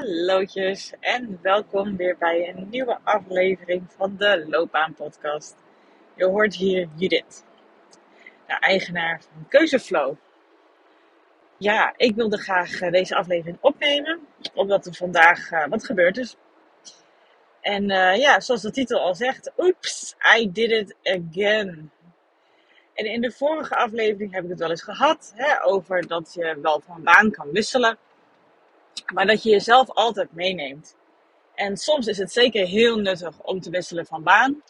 Hallootjes en welkom weer bij een nieuwe aflevering van de Loopbaan Podcast. Je hoort hier Judith, de eigenaar van Keuzeflow. Ja, ik wilde graag eh, deze aflevering opnemen, omdat er vandaag uh, wat gebeurd is. En uh, ja, zoals de titel al zegt, oeps, I did it again. En in de vorige aflevering heb ik het wel eens gehad hè, over dat je wel van baan kan wisselen maar dat je jezelf altijd meeneemt. En soms is het zeker heel nuttig om te wisselen van baan.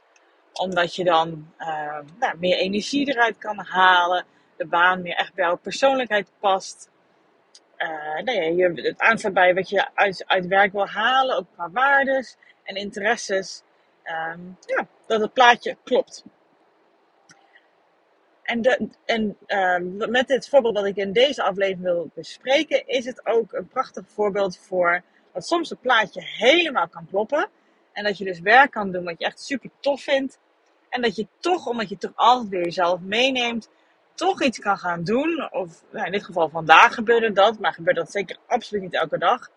Omdat je dan uh, nou, meer energie eruit kan halen. De baan meer echt bij jouw persoonlijkheid past. Uh, nou je, het aanstaat bij wat je uit, uit werk wil halen. Ook qua waardes en interesses. Um, ja, dat het plaatje klopt. En, uh, met dit voorbeeld dat ik in deze aflevering wil bespreken, is het ook een prachtig voorbeeld voor dat soms het plaatje helemaal kan kloppen. En dat je dus werk kan doen wat je echt super tof vindt. En dat je toch, omdat je toch altijd weer jezelf meeneemt, toch iets kan gaan doen. Of nou, in dit geval vandaag gebeurde dat, maar gebeurt dat zeker absoluut niet elke dag.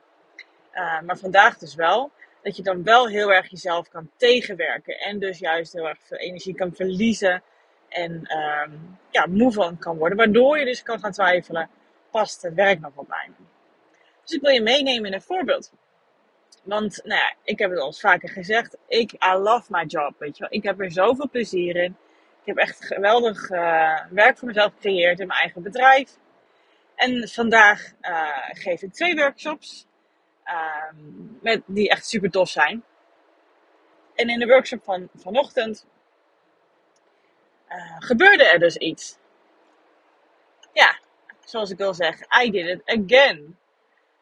Uh, maar vandaag dus wel. Dat je dan wel heel erg jezelf kan tegenwerken. En dus juist heel erg veel energie kan verliezen en um, ja, moe van kan worden. Waardoor je dus kan gaan twijfelen, past het werk nog op mij? Dus ik wil je meenemen in een voorbeeld. Want nou ja, ik heb het al vaker gezegd, ik I love my job, weet je wel. Ik heb er zoveel plezier in. Ik heb echt geweldig uh, werk voor mezelf gecreëerd in mijn eigen bedrijf. En vandaag uh, geef ik twee workshops, uh, met, die echt super tof zijn. En in de workshop van vanochtend uh, gebeurde er dus iets. Ja, zoals ik al zeg, I did it again.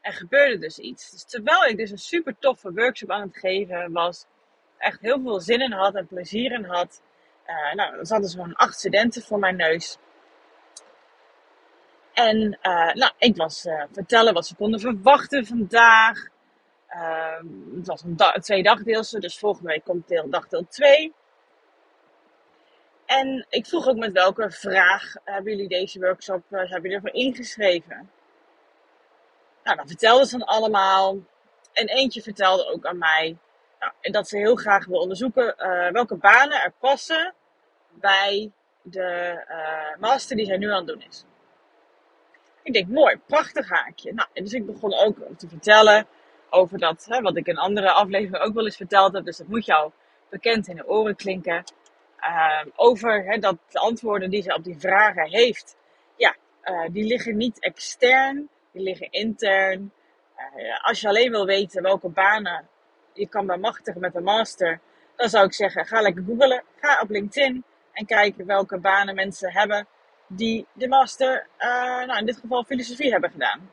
Er gebeurde dus iets. Dus terwijl ik dus een super toffe workshop aan het geven was, echt heel veel zin in had en plezier in had. Uh, nou, er zaten zo'n acht studenten voor mijn neus. En uh, nou, ik was vertellen wat ze konden verwachten vandaag. Ehm, het was een twee dagdeelse, dus volgende week komt deel, dagdeel 2. En ik vroeg ook met welke vraag hebben jullie deze workshop, uh, hebben jullie ervoor ingeschreven? Nou, dan vertelden ze dan allemaal. En eentje vertelde ook aan mij nou, dat ze heel graag wil onderzoeken uh, welke banen er passen bij de uh, master die zij nu aan het doen is. Ik denk, mooi, prachtig haakje. Nou, dus ik begon ook te vertellen over dat, hè, wat ik in andere afleveringen ook wel eens verteld heb. Dus dat moet jou bekend in de oren klinken. Uh, over hè, dat de antwoorden die ze op die vragen heeft, ja, uh, die liggen niet extern, die liggen intern. Uh, als je alleen wil weten welke banen je kan bemachtigen met een master, dan zou ik zeggen, ga lekker googlen, ga op LinkedIn en kijk welke banen mensen hebben die de master, nou in dit geval filosofie hebben gedaan.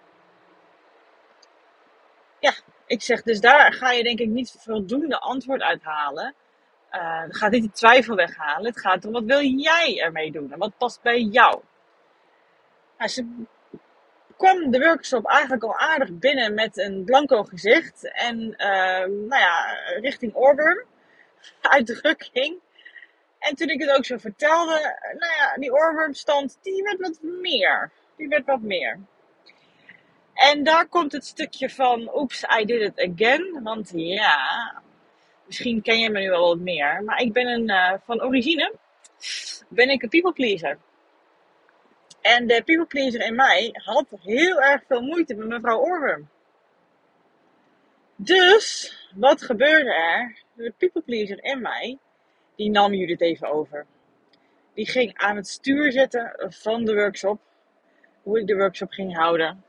Ja, ik zeg dus daar ga je denk ik niet voldoende antwoord uithalen. Het gaat niet de twijfel weghalen. Het gaat om wat wil jij ermee doen en wat past bij jou. Ze kwam de workshop eigenlijk al aardig binnen met een blanco gezicht. En uh, nou ja, richting oorworm. Uitdrukking. En toen ik het ook zo vertelde, nou ja, die oorwormstand, die werd wat meer. Die werd wat meer. En daar komt het stukje van, oeps, I did it again. Want ja, misschien ken je me nu wel wat meer. Maar ik ben een, uh, van origine, ben ik een people pleaser. En de people pleaser in mij had heel erg veel moeite met mevrouw Oorworm. Dus, wat gebeurde er? De people pleaser in mij, die nam Judith even over. Die ging aan het stuur zitten van de workshop. Hoe ik de workshop ging houden.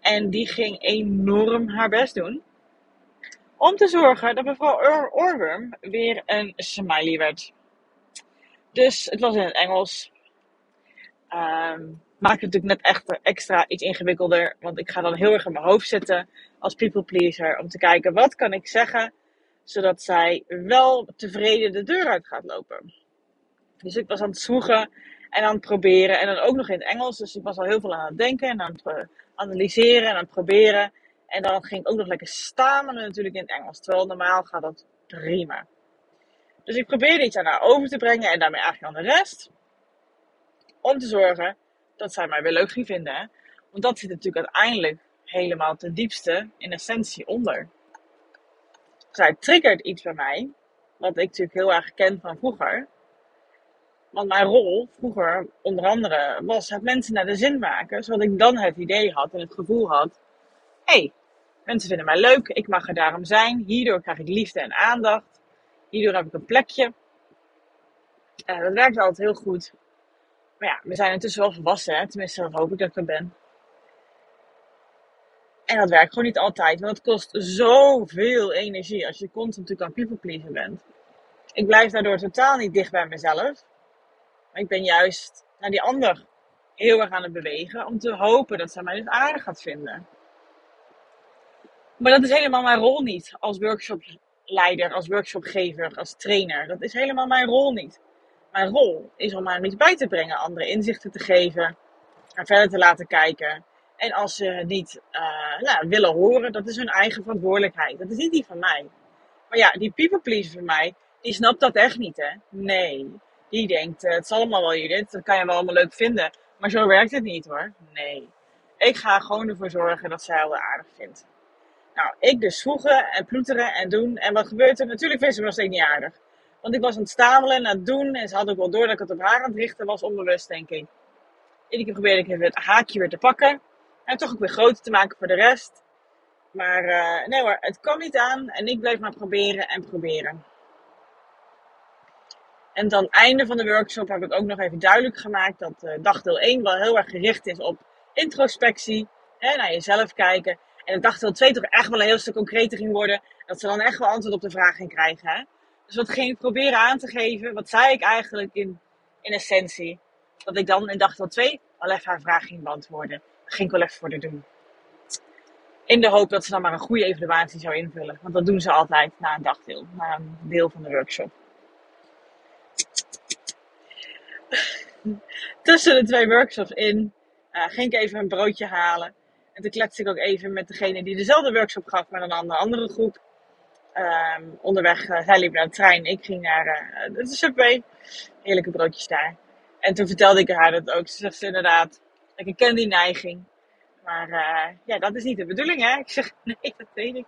En die ging enorm haar best doen. Om te zorgen dat mevrouw Oorworm weer een smiley werd. Dus het was in het Engels. Um, maakt het natuurlijk net echt extra iets ingewikkelder. Want ik ga dan heel erg in mijn hoofd zitten als people pleaser. Om te kijken wat kan ik zeggen. Zodat zij wel tevreden de deur uit gaat lopen. Dus ik was aan het zwoegen en aan het proberen. En dan ook nog in het Engels. Dus ik was al heel veel aan het denken en aan het analyseren en aan het proberen. En dan ging ik ook nog lekker stamelen natuurlijk in het Engels. Terwijl normaal gaat dat prima. Dus ik probeerde iets aan haar over te brengen en daarmee eigenlijk aan de rest. Om te zorgen dat zij mij weer leuk ging vinden. Want dat zit natuurlijk uiteindelijk helemaal ten diepste in essentie onder. Zij triggert iets bij mij, wat ik natuurlijk heel erg ken van vroeger. Want mijn rol vroeger, onder andere, was het mensen naar de zin maken. Zodat ik dan het idee had en het gevoel had: hé, hey, mensen vinden mij leuk, ik mag er daarom zijn. Hierdoor krijg ik liefde en aandacht. Hierdoor heb ik een plekje. Uh, dat werkt altijd heel goed. Maar ja, we zijn intussen wel volwassen, hè? tenminste, dat hoop ik dat ik er ben. En dat werkt gewoon niet altijd, want het kost zoveel energie als je constant aan people pleasen bent. Ik blijf daardoor totaal niet dicht bij mezelf. Maar ik ben juist naar die ander heel erg aan het bewegen om te hopen dat zij mij dus aardig gaat vinden. Maar dat is helemaal mijn rol niet als workshopleider, als workshopgever, als trainer. Dat is helemaal mijn rol niet. Mijn rol is om aan iets bij te brengen, andere inzichten te geven, en verder te laten kijken. En als ze niet uh, nou, willen horen, dat is hun eigen verantwoordelijkheid. Dat is niet die van mij. Maar ja, die people pleaser van mij, die snapt dat echt niet, hè? Nee. Die denkt, uh, het is allemaal wel Judith, dat kan je wel allemaal leuk vinden. Maar zo werkt het niet hoor. Nee. Ik ga gewoon ervoor zorgen dat zij het aardig vindt. Nou, ik dus voegen en ploeteren en doen. En wat gebeurt er? Natuurlijk vindt ze me nog steeds niet aardig. Want ik was aan het stamelen en aan het doen. En ze had ook wel door dat ik het op haar aan het richten was, onbewust denk ik. Keer probeerde ik even het haakje weer te pakken. En toch ook weer groter te maken voor de rest. Maar uh, nee hoor, het kwam niet aan. En ik bleef maar proberen en proberen. En dan einde van de workshop heb ik ook nog even duidelijk gemaakt dat uh, dagdeel 1 wel heel erg gericht is op introspectie. Hè, naar jezelf kijken. En dat dagdeel 2 toch echt wel een heel stuk concreter ging worden. Dat ze dan echt wel antwoord op de vraag ging krijgen. Hè? Dus wat ging ik proberen aan te geven? Wat zei ik eigenlijk in, in essentie? Dat ik dan in dagdeel 2 al even haar vraag ging beantwoorden. Dat ging ik wel even voor de doen. In de hoop dat ze dan maar een goede evaluatie zou invullen. Want dat doen ze altijd na een dagdeel, na een deel van de workshop. Tussen de twee workshops in uh, ging ik even een broodje halen. En toen kletste ik ook even met degene die dezelfde workshop gaf, maar een andere, groep. Um, onderweg, uh, zij liep naar de trein, ik ging naar uh, de Subway. Heerlijke broodjes daar. En toen vertelde ik haar dat ook. Ze zegt inderdaad, ik ken die neiging. Maar uh, ja, dat is niet de bedoeling, hè? Ik zeg, nee, dat weet ik.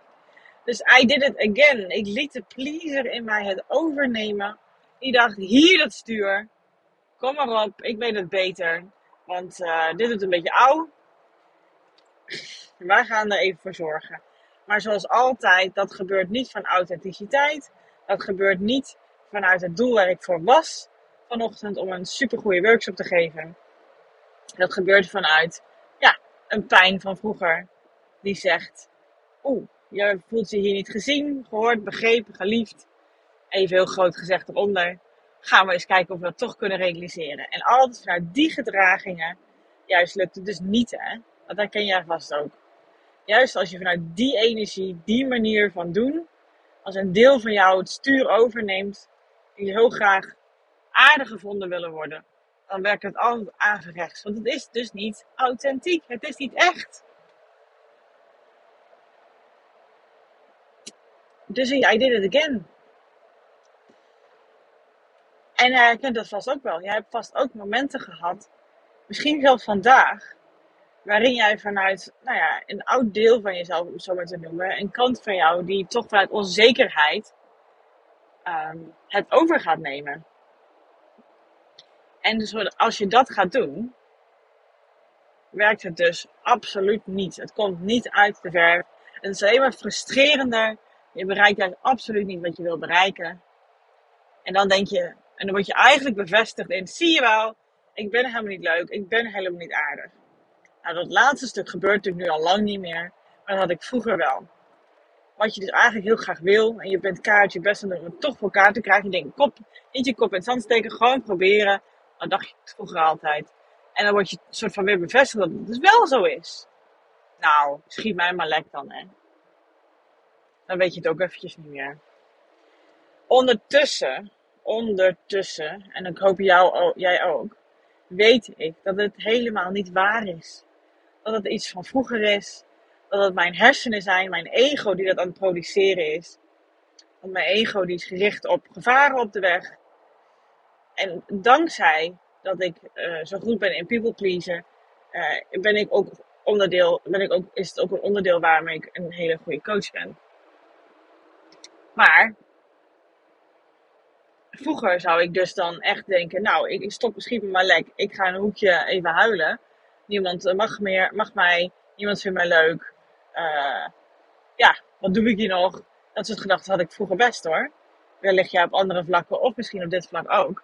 Dus I did it again. Ik liet de pleaser in mij het overnemen. Die dacht, hier dat stuur. Kom maar op, ik weet het beter. Want dit doet een beetje oud. Wij gaan er even voor zorgen. Maar zoals altijd, dat gebeurt niet van authenticiteit. Dat gebeurt niet vanuit het doel waar ik voor was vanochtend om een supergoeie workshop te geven. Dat gebeurt vanuit ja, een pijn van vroeger. Die zegt, oeh, je voelt je hier niet gezien, gehoord, begrepen, geliefd. Even heel groot gezegd eronder. Gaan we eens kijken of we dat toch kunnen realiseren. En altijd vanuit die gedragingen, juist lukt het dus niet hè. Dat herken jij vast ook. Juist als je vanuit die energie, die manier van doen, als een deel van jou het stuur overneemt, die je heel graag aardig gevonden willen worden, dan werkt het altijd averechts. Want het is dus niet authentiek. Het is niet echt. Dus I did it again. En uh, kent dat vast ook wel. Jij hebt vast ook momenten gehad, misschien zelfs vandaag, waarin jij vanuit nou ja, een oud deel van jezelf, om het zo maar te noemen, een kant van jou die toch vanuit onzekerheid um, het over gaat nemen. En dus als je dat gaat doen, werkt het dus absoluut niet. Het komt niet uit de verf. Het is alleen maar frustrerender. Je bereikt juist absoluut niet wat je wil bereiken. En dan denk je, en dan word je eigenlijk bevestigd in, zie je wel, ik ben helemaal niet leuk, ik ben helemaal niet aardig. Nou, dat laatste stuk gebeurt natuurlijk nu al lang niet meer, maar dat had ik vroeger wel. Wat je dus eigenlijk heel graag wil, en je bent kaartje best om het toch voor elkaar te krijgen. Je denkt, kop, niet je kop in het zand steken, gewoon proberen. Dat dacht je vroeger altijd. En dan word je soort van weer bevestigd dat het dus wel zo is. Nou, schiet mij maar lek dan, hè. Dan weet je het ook eventjes niet meer. Ondertussen, ondertussen, en ik hoop jou, jij ook, weet ik dat het helemaal niet waar is. Dat het iets van vroeger is. Dat het mijn hersenen zijn, mijn ego die dat aan het produceren is. Want mijn ego die is gericht op gevaren op de weg. En dankzij dat ik uh, zo goed ben in people pleaser, uh, ben ik ook onderdeel, ben ik ook, is het ook een onderdeel waarmee ik een hele goede coach ben. Maar vroeger zou ik dus dan echt denken, nou, ik, stop misschien mijn lek. Ik ga een hoekje even huilen. Niemand mag, meer, mag mij, niemand vindt mij leuk. Uh, ja, wat doe ik hier nog? Dat soort gedachten had ik vroeger best hoor. Wellicht ja op andere vlakken of misschien op dit vlak ook.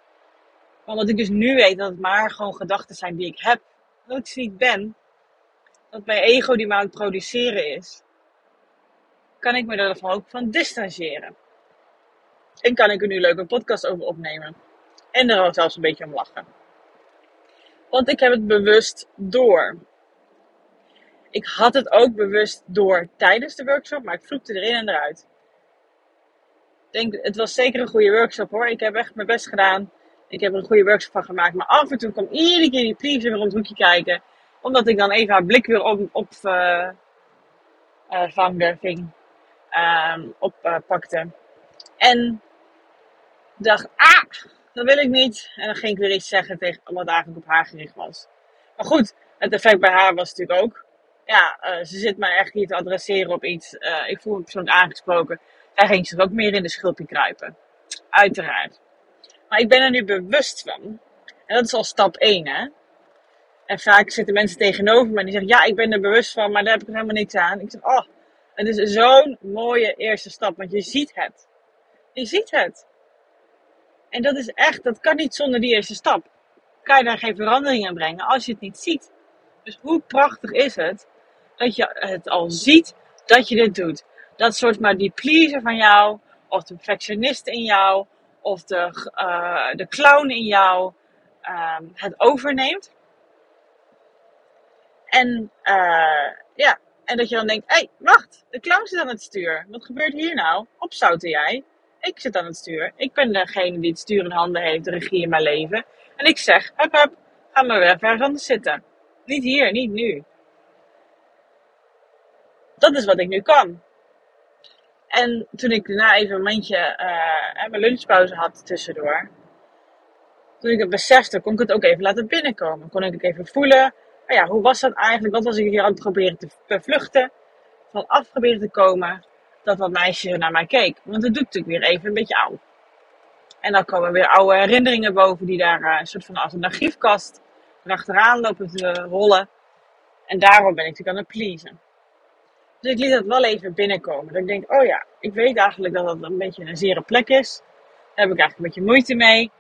Maar wat ik dus nu weet, dat het maar gewoon gedachten zijn die ik heb. Dat ik niet ben. Dat mijn ego die maar aan het produceren is. Kan ik me er ook van distancieren. En kan ik er nu leuk een podcast over opnemen. En er zelfs een beetje om lachen. Want ik heb het bewust door. Ik had het ook bewust door tijdens de workshop, maar ik vloekte erin en eruit. Ik denk, het was zeker een goede workshop hoor. Ik heb echt mijn best gedaan. Ik heb er een goede workshop van gemaakt. Maar af en toe kwam iedere keer die pleaser weer om het hoekje kijken. Omdat ik dan even haar blik weer op, op uh, uh, vangde, ving, uh, oppakte. en dacht, ah, dat wil ik niet. En dan ging ik weer iets zeggen tegen wat eigenlijk op haar gericht was. Maar goed, het effect bij haar was natuurlijk ook. Ja, uh, ze zit mij echt hier te adresseren op iets. Uh, ik voel me persoonlijk aangesproken. Daar ging ze ook meer in de schulpje kruipen. Uiteraard. Maar ik ben er nu bewust van. En dat is al stap 1, hè. En vaak zitten mensen tegenover me en die zeggen, ja, ik ben er bewust van, maar daar heb ik helemaal niks aan. Ik zeg, oh, het is zo'n mooie eerste stap, want je ziet het. Je ziet het. En dat is echt, dat kan niet zonder die eerste stap. Kan je daar geen verandering in brengen als je het niet ziet. Dus hoe prachtig is het dat je het al ziet dat je dit doet. Dat soort maar die pleaser van jou, of de perfectionist in jou, of de, uh, de clown in jou uh, het overneemt. En uh, ja, en dat je dan denkt, hé, hey, wacht, de clown zit aan het stuur. Wat gebeurt hier nou? Opzouten jij? Ik zit aan het stuur. Ik ben degene die het stuur in handen heeft, de regie in mijn leven. En ik zeg, hup hup, ga maar weer ergens anders zitten. Niet hier, niet nu. Dat is wat ik nu kan. En toen ik daarna even een momentje, uh, mijn lunchpauze had tussendoor. Toen ik het besefte, kon ik het ook even laten binnenkomen. Kon ik het even voelen. Nou ja, hoe was dat eigenlijk? Wat was ik hier aan het proberen te vluchten? Van af proberen te komen dat dat meisje naar mij keek. Want het doet natuurlijk weer even een beetje oud. En dan komen weer oude herinneringen boven die daar uh, een soort van als een archiefkast erachteraan lopen te rollen. En daarom ben ik natuurlijk aan het pleasen. Dus ik liet dat wel even binnenkomen. Dat ik denk, oh ja, ik weet eigenlijk dat dat een beetje een zere plek is. Daar heb ik eigenlijk een beetje moeite mee.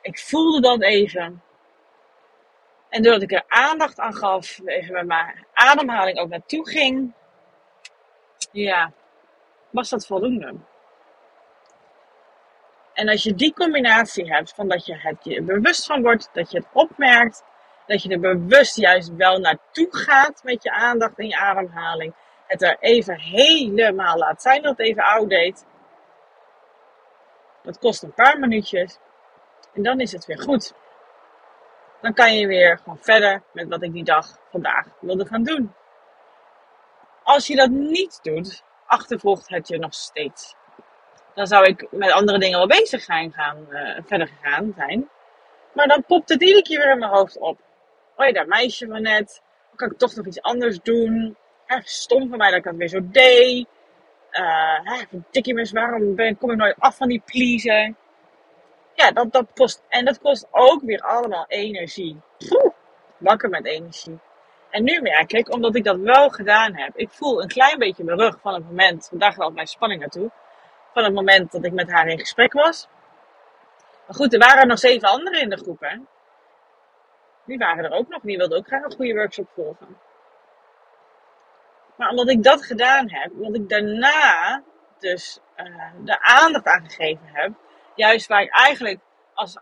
Ik voelde dat even. En doordat ik er aandacht aan gaf, even met mijn ademhaling ook naartoe ging, ja, was dat voldoende. En als je die combinatie hebt van dat je het je bewust van wordt, dat je het opmerkt, dat je er bewust juist wel naartoe gaat met je aandacht en je ademhaling, het er even helemaal laat zijn dat het even deed. Dat kost een paar minuutjes en dan is het weer goed. Dan kan je weer gewoon verder met wat ik die dag vandaag wilde gaan doen. Als je dat niet doet, achtervolgt het je nog steeds. Dan zou ik met andere dingen wel bezig zijn gaan, uh, verder gegaan zijn. Maar dan popt het iedere keer weer in mijn hoofd op. Oh ja, dat meisje van net. Kan ik toch nog iets anders doen. Stom van mij dat ik dat weer zo deed. Uh, dikkie mis, waarom ben, kom ik nooit af van die pleaser? Ja, dat, dat kost, en dat kost ook weer allemaal energie. Wakker met energie. En nu merk ik, omdat ik dat wel gedaan heb, ik voel een klein beetje mijn rug van het moment, want daar gaat mijn spanning naartoe, van het moment dat ik met haar in gesprek was. Maar goed, er waren nog zeven anderen in de groep, hè. Die waren er ook nog, die wilden ook graag een goede workshop volgen. Maar omdat ik dat gedaan heb, omdat ik daarna dus uh, de aandacht aan gegeven heb, juist waar ik eigenlijk als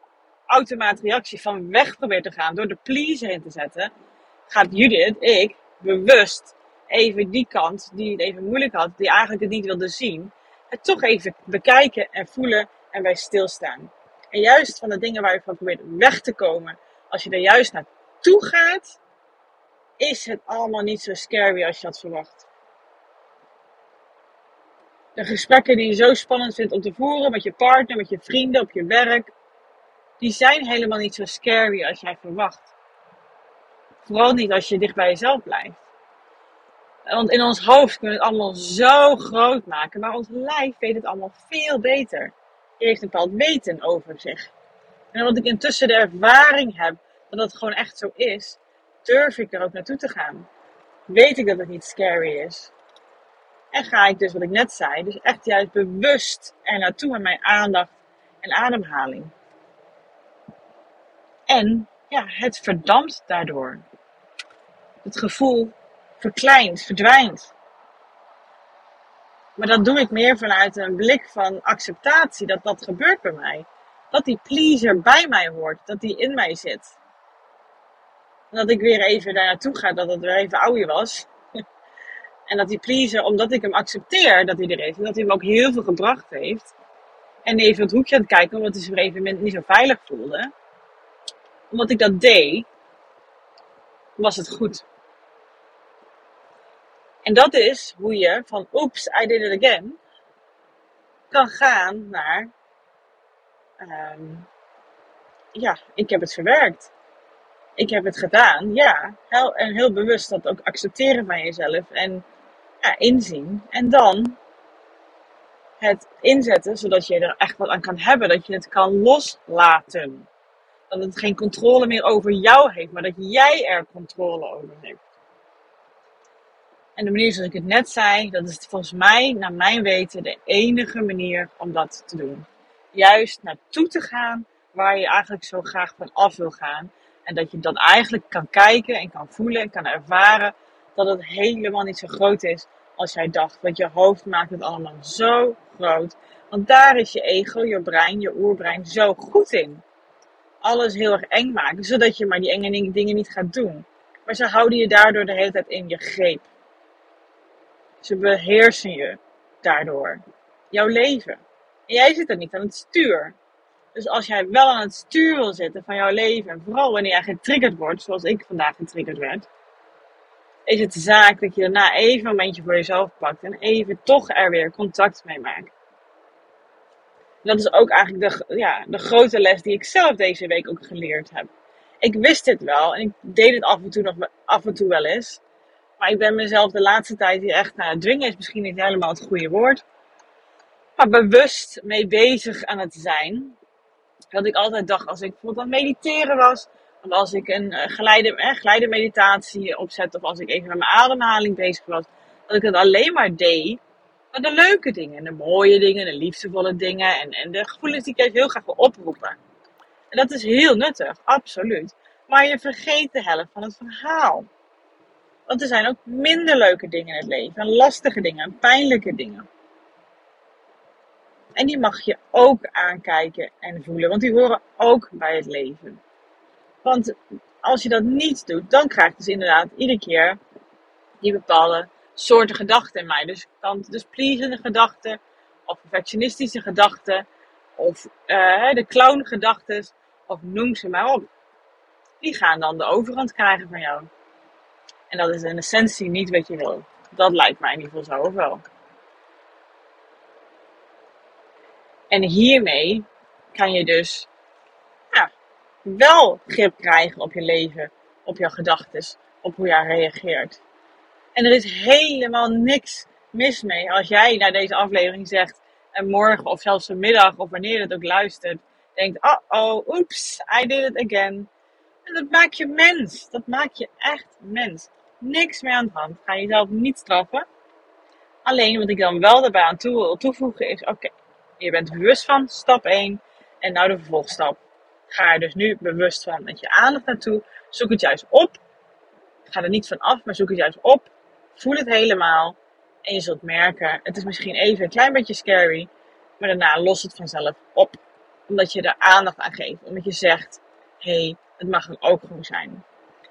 automaat reactie van weg probeer te gaan door de pleaser in te zetten, gaat Judith, ik, bewust even die kant die het even moeilijk had, die eigenlijk het niet wilde zien, het toch even bekijken en voelen en bij stilstaan. En juist van de dingen waar je van probeert weg te komen, als je er juist naartoe gaat, is het allemaal niet zo scary als je had verwacht. De gesprekken die je zo spannend vindt om te voeren met je partner, met je vrienden, op je werk, die zijn helemaal niet zo scary als jij verwacht. Vooral niet als je dicht bij jezelf blijft. Want in ons hoofd kunnen we het allemaal zo groot maken, maar ons lijf weet het allemaal veel beter. Die heeft een bepaald weten over zich. En omdat ik intussen de ervaring heb dat het gewoon echt zo is, durf ik er ook naartoe te gaan. Weet ik dat het niet scary is. En ga ik dus, wat ik net zei, dus echt juist bewust er naartoe met mijn aandacht en ademhaling. En ja, het verdampt daardoor. Het gevoel verkleint, verdwijnt. Maar dat doe ik meer vanuit een blik van acceptatie dat dat gebeurt bij mij. Dat die pleaser bij mij hoort, dat die in mij zit. En dat ik weer even daar naartoe ga, dat het weer even oude was. en dat die pleaser, omdat ik hem accepteer dat hij er is, en dat hij me ook heel veel gebracht heeft. En even het hoekje aan het kijken, omdat hij zich even niet zo veilig voelde. Omdat ik dat deed, was het goed. En dat is hoe je van oeps, I did it again, kan gaan naar, um, ja, ik heb het verwerkt. Ik heb het gedaan, ja. Heel, en heel bewust dat ook accepteren van jezelf en ja, inzien. En dan het inzetten, zodat je er echt wat aan kan hebben. Dat je het kan loslaten. Dat het geen controle meer over jou heeft, maar dat jij er controle over hebt. En de manier zoals ik het net zei, dat is volgens mij, naar mijn weten, de enige manier om dat te doen. Juist naartoe te gaan waar je eigenlijk zo graag van af wil gaan. En dat je dan eigenlijk kan kijken en kan voelen en kan ervaren dat het helemaal niet zo groot is als jij dacht. Want je hoofd maakt het allemaal zo groot. Want daar is je ego, je brein, je oerbrein zo goed in. Alles heel erg eng maken, zodat je maar die enge dingen niet gaat doen. Maar ze houden je daardoor de hele tijd in je greep. Ze beheersen je daardoor. Jouw leven. En jij zit er niet aan het stuur. Dus als jij wel aan het stuur wil zitten van jouw leven, en vooral wanneer jij getriggerd wordt, zoals ik vandaag getriggerd werd, is het zaak dat je daarna even een momentje voor jezelf pakt en even toch er weer contact mee maakt. Dat is ook eigenlijk de, ja, de grote les die ik zelf deze week ook geleerd heb. Ik wist dit wel en ik deed het af en toe nog af en toe wel eens. Maar ik ben mezelf de laatste tijd hier echt, nou, dwingen is misschien niet helemaal het goede woord. Maar bewust mee bezig aan het zijn. Dat ik altijd dacht, als ik bijvoorbeeld aan het mediteren was. Of als ik een uh, geleide, eh, geleide meditatie opzet. Of als ik even met mijn ademhaling bezig was. Dat ik het alleen maar deed. Maar de leuke dingen, de mooie dingen, de liefdevolle dingen. En, en de gevoelens die ik even heel graag wil oproepen. En dat is heel nuttig, absoluut. Maar je vergeet de helft van het verhaal. Want er zijn ook minder leuke dingen in het leven. lastige dingen, pijnlijke dingen. En die mag je ook aankijken en voelen. Want die horen ook bij het leven. Want als je dat niet doet, dan krijg je dus inderdaad iedere keer die bepaalde soorten gedachten in mij. Dus, dus pleasende gedachten, of perfectionistische gedachten, of uh, de clown gedachten, of noem ze maar op. Die gaan dan de overhand krijgen van jou. En dat is in essentie niet wat je wil. Dat lijkt mij in ieder geval zo, of wel? En hiermee kan je dus ja, wel grip krijgen op je leven, op jouw gedachten, op hoe jij reageert. En er is helemaal niks mis mee als jij naar deze aflevering zegt en morgen of zelfs vanmiddag of wanneer je het ook luistert, denkt: oh oh, oeps, I did it again. En dat maakt je mens. Dat maakt je echt mens niks meer aan de hand. Ga jezelf niet straffen. Alleen wat ik dan wel daarbij aan toe wil toevoegen is: oké, je bent bewust van stap 1 en nou de vervolgstap. Ga er dus nu bewust van met je aandacht naartoe. Zoek het juist op. Ga er niet van af, maar zoek het juist op. Voel het helemaal. En je zult merken, het is misschien even een klein beetje scary, maar daarna lost het vanzelf op. Omdat je er aandacht aan geeft. Omdat je zegt, hé, hey, het mag er ook gewoon zijn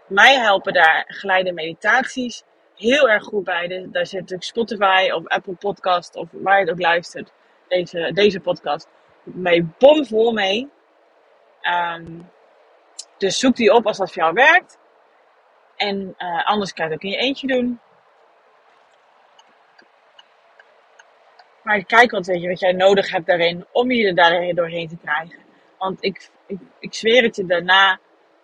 mij helpen daar geleide meditaties heel erg goed bij. Daar zit natuurlijk Spotify of Apple Podcast of waar je het ook luistert. Deze, deze podcast. Mee bomvol mee. Um, dus zoek die op als dat voor jou werkt. En uh, anders kan je het ook in je eentje doen. Maar kijk wat, weet je, wat jij nodig hebt daarin om je er daar doorheen te krijgen. Want ik, ik, ik zweer het je daarna,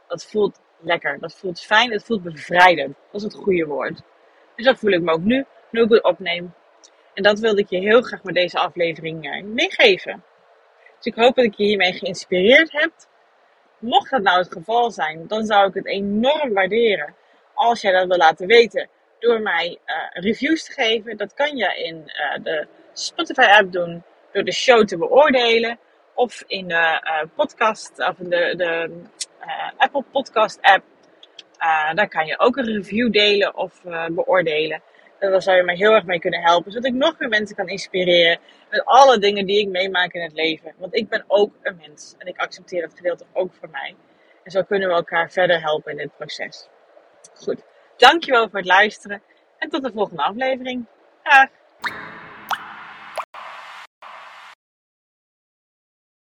dat voelt lekker. Dat voelt fijn, het voelt bevrijdend. Dat is het goede woord. Dus dat voel ik me ook nu, nu ik het opneem. En dat wilde ik je heel graag met deze aflevering eh, meegeven. Dus ik hoop dat ik je hiermee geïnspireerd heb. Mocht dat nou het geval zijn, dan zou ik het enorm waarderen als jij dat wil laten weten door mij uh, reviews te geven. Dat kan je in uh, de Spotify app doen door de show te beoordelen of in de uh, podcast of de, de Apple Podcast app. daar kan je ook een review delen of beoordelen. Daar zou je mij heel erg mee kunnen helpen, zodat ik nog meer mensen kan inspireren met alle dingen die ik meemaak in het leven. Want ik ben ook een mens en ik accepteer dat gedeelte ook voor mij. En zo kunnen we elkaar verder helpen in dit proces. Goed, dankjewel voor het luisteren en tot de volgende aflevering. Dag!